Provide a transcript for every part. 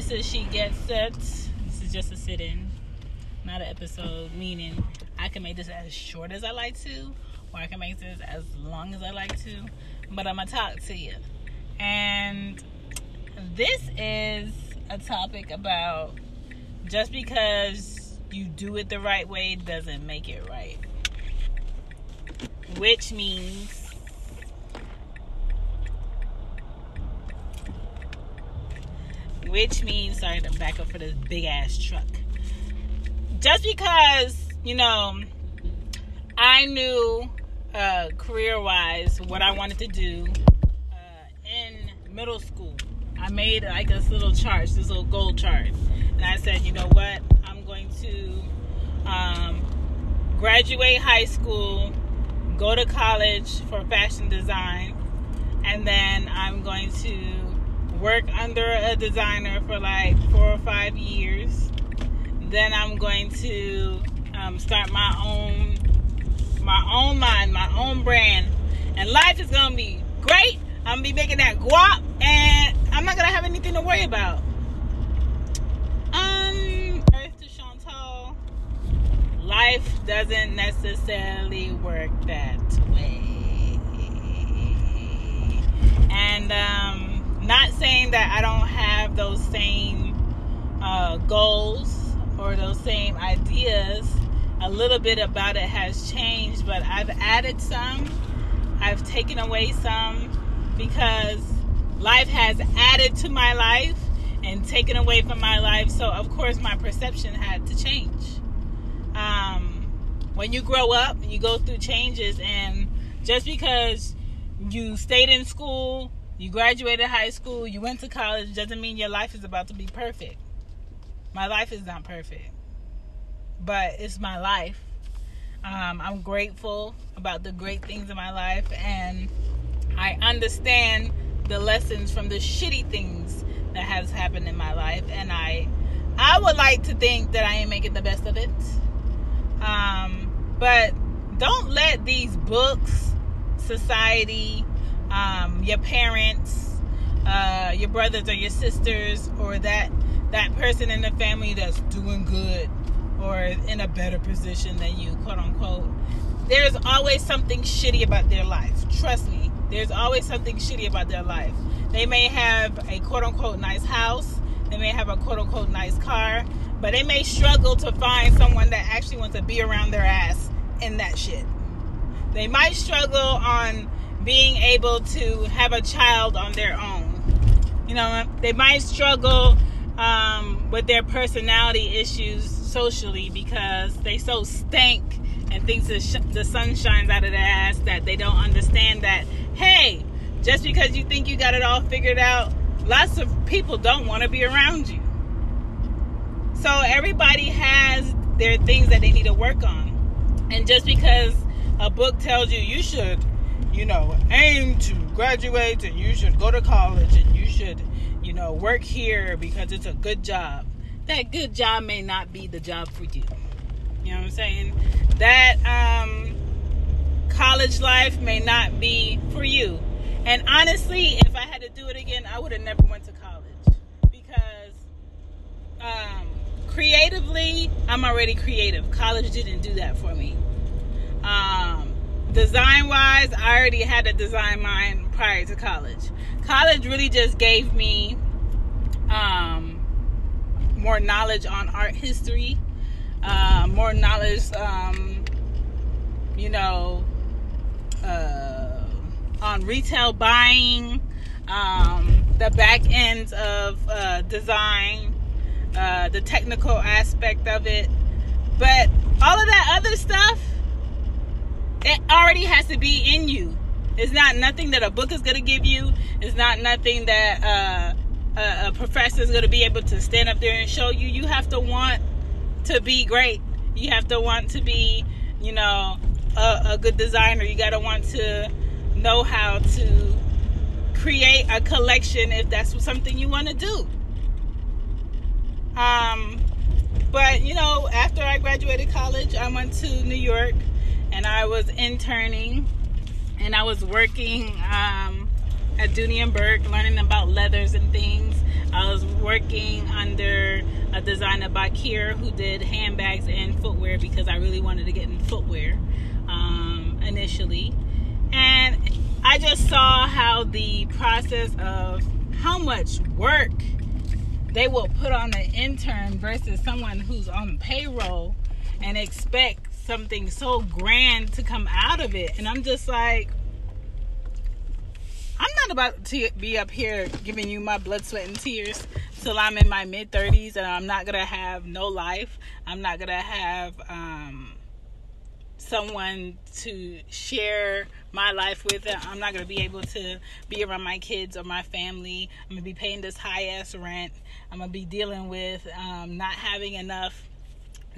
This is She Gets Set. This is just a sit in, not an episode, meaning I can make this as short as I like to, or I can make this as long as I like to, but I'm going to talk to you. And this is a topic about just because you do it the right way doesn't make it right. Which means which means sorry to back up for this big ass truck. Just because, you know, I knew uh, career wise what I wanted to do uh, in middle school. I made like this little chart, this little goal chart. And I said, you know what? I'm going to um, graduate high school, go to college for fashion design, and then I'm going to work under a designer for like four or five years. Then I'm going to um, start my own, my own line, my own brand, and life is gonna be great. I'm gonna be making that guap, and I'm not gonna have anything to worry about. Um, Earth to life doesn't necessarily work that way, and um that I don't have those same uh, goals or those same ideas. A little bit about it has changed, but I've added some, I've taken away some because life has added to my life and taken away from my life. So, of course, my perception had to change. Um, when you grow up, you go through changes, and just because you stayed in school you graduated high school, you went to college, doesn't mean your life is about to be perfect. My life is not perfect, but it's my life. Um, I'm grateful about the great things in my life, and I understand the lessons from the shitty things that has happened in my life, and I, I would like to think that I am making the best of it. Um, but don't let these books, society, um, your parents, uh, your brothers or your sisters, or that that person in the family that's doing good or in a better position than you, quote unquote. There's always something shitty about their life. Trust me, there's always something shitty about their life. They may have a quote unquote nice house, they may have a quote unquote nice car, but they may struggle to find someone that actually wants to be around their ass in that shit. They might struggle on being able to have a child on their own. You know, they might struggle um, with their personality issues socially because they so stank and thinks the, sh- the sun shines out of their ass that they don't understand that, hey, just because you think you got it all figured out, lots of people don't want to be around you. So everybody has their things that they need to work on. And just because a book tells you you should you know, aim to graduate and you should go to college and you should, you know, work here because it's a good job. That good job may not be the job for you. You know what I'm saying? That um, college life may not be for you. And honestly, if I had to do it again, I would have never went to college because um, creatively, I'm already creative. College didn't do that for me. Um, design wise, I already had a design mind prior to college. College really just gave me um, more knowledge on art history, uh, more knowledge, um, you know, uh, on retail buying, um, the back end of uh, design, uh, the technical aspect of it. But all of that other stuff, it already has to be in you. It's not nothing that a book is going to give you. It's not nothing that uh, a, professor is going to be able to stand up there and show you. You have to want to be great. You have to want to be, you know, a, a good designer. You got to want to know how to create a collection if that's something you want to do. Um, but you know, after I graduated college, I went to New York and I was interning and I was working um, at Dooney and Bourke, learning about leathers and things. I was working under a designer Bakir who did handbags and footwear because I really wanted to get in footwear um, initially. And I just saw how the process of how much work they will put on an intern versus someone who's on payroll and expect something so grand to come out of it. And I'm just like, I'm not about to be up here giving you my blood, sweat, and tears till I'm in my mid 30s and I'm not gonna have no life. I'm not gonna have um, someone to share my life with. I'm not gonna be able to be around my kids or my family. I'm gonna be paying this high ass rent. I'm gonna be dealing with um, not having enough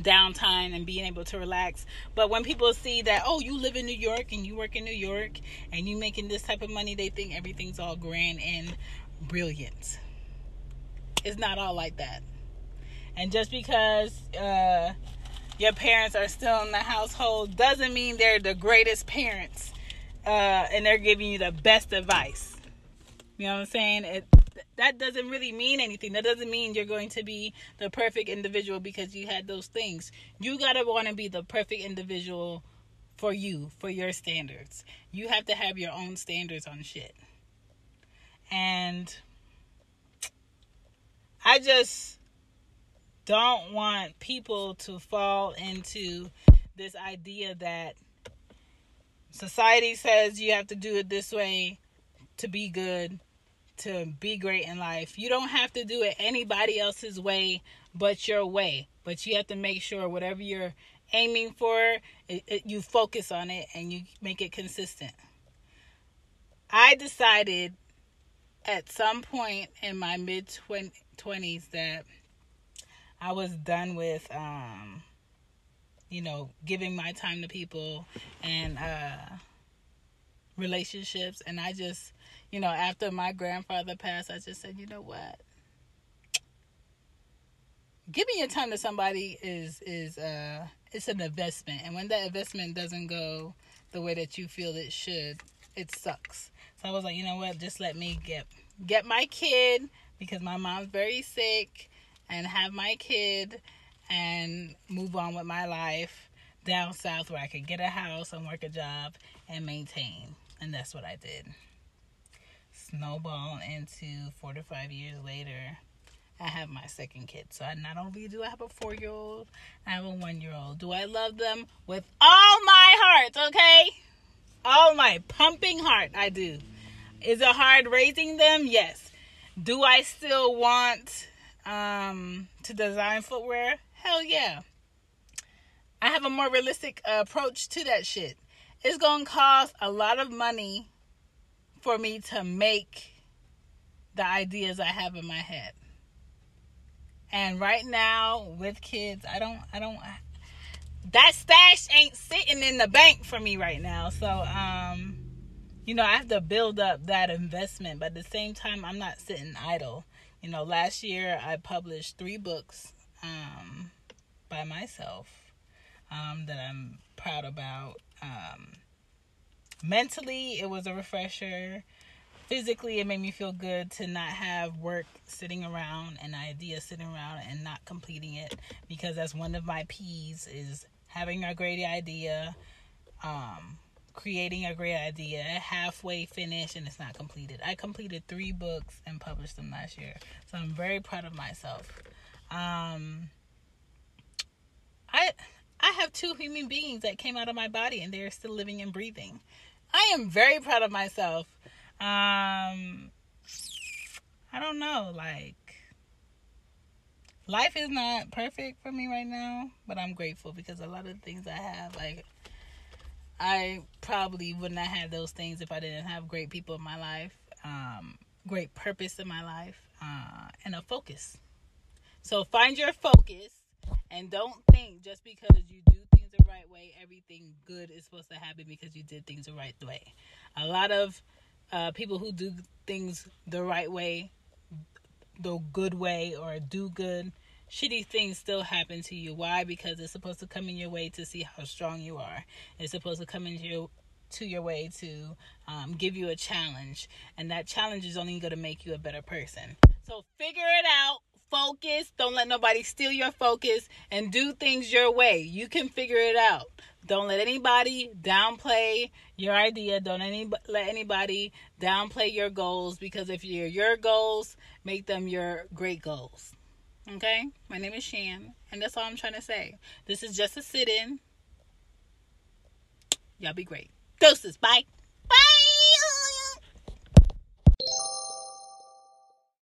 downtime and being able to relax. But when people see that, oh, you live in New York and you work in New York and you're making this type of money, they think everything's all grand and brilliant. It's not all like that. And just because uh, your parents are still in the household doesn't mean they're the greatest parents uh, and they're giving you the best advice. You know what I'm saying? That doesn't really mean anything. That doesn't mean you're going to be the perfect individual because you had those things. You got to want to be the perfect individual for you, for your standards. You have to have your own standards on shit. And I just don't want people to fall into this idea that society says you have to do it this way to be good to be great in life. You don't have to do it anybody else's way but your way. But you have to make sure whatever you're aiming for, it, it, you focus on it and you make it consistent. I decided at some point in my mid 20s that I was done with um you know, giving my time to people and uh relationships and I just you know, after my grandfather passed, I just said, you know what? Giving your time to somebody is is uh it's an investment, and when that investment doesn't go the way that you feel it should, it sucks. So I was like, you know what? Just let me get get my kid because my mom's very sick, and have my kid, and move on with my life down south where I could get a house and work a job and maintain. And that's what I did snowball into four to five years later, I have my second kid. So I not only do I have a four year old, I have a one year old. Do I love them with all my heart, okay? All my pumping heart, I do. Is it hard raising them? Yes. Do I still want um, to design footwear? Hell yeah. I have a more realistic approach to that shit. It's gonna cost a lot of money for me to make the ideas I have in my head. And right now with kids, I don't I don't that stash ain't sitting in the bank for me right now. So um you know, I have to build up that investment, but at the same time I'm not sitting idle. You know, last year I published 3 books um by myself um that I'm proud about. Um mentally it was a refresher. Physically it made me feel good to not have work sitting around and ideas sitting around and not completing it because that's one of my p's is having a great idea um, creating a great idea halfway finished and it's not completed. I completed three books and published them last year. So i'm very proud of myself. Um, i i have two human beings that came out of my body and they're still living and breathing I am very proud of myself. Um, I don't know, like life is not perfect for me right now, but I'm grateful because a lot of things I have, like I probably would not have those things if I didn't have great people in my life, um, great purpose in my life, uh, and a focus. So find your focus and don't think just because you do the right way, everything good is supposed to happen because you did things the right way. A lot of uh, people who do things the right way, the good way, or do good, shitty things still happen to you. Why? Because it's supposed to come in your way to see how strong you are. It's supposed to come into your to your way to um, give you a challenge, and that challenge is only going to make you a better person. So figure it out. Focus. Don't let nobody steal your focus and do things your way. You can figure it out. Don't let anybody downplay your idea. Don't any, let anybody downplay your goals because if you're your goals, make them your great goals. Okay? My name is Shan, and that's all I'm trying to say. This is just a sit in. Y'all be great. Doses. Bye. Bye.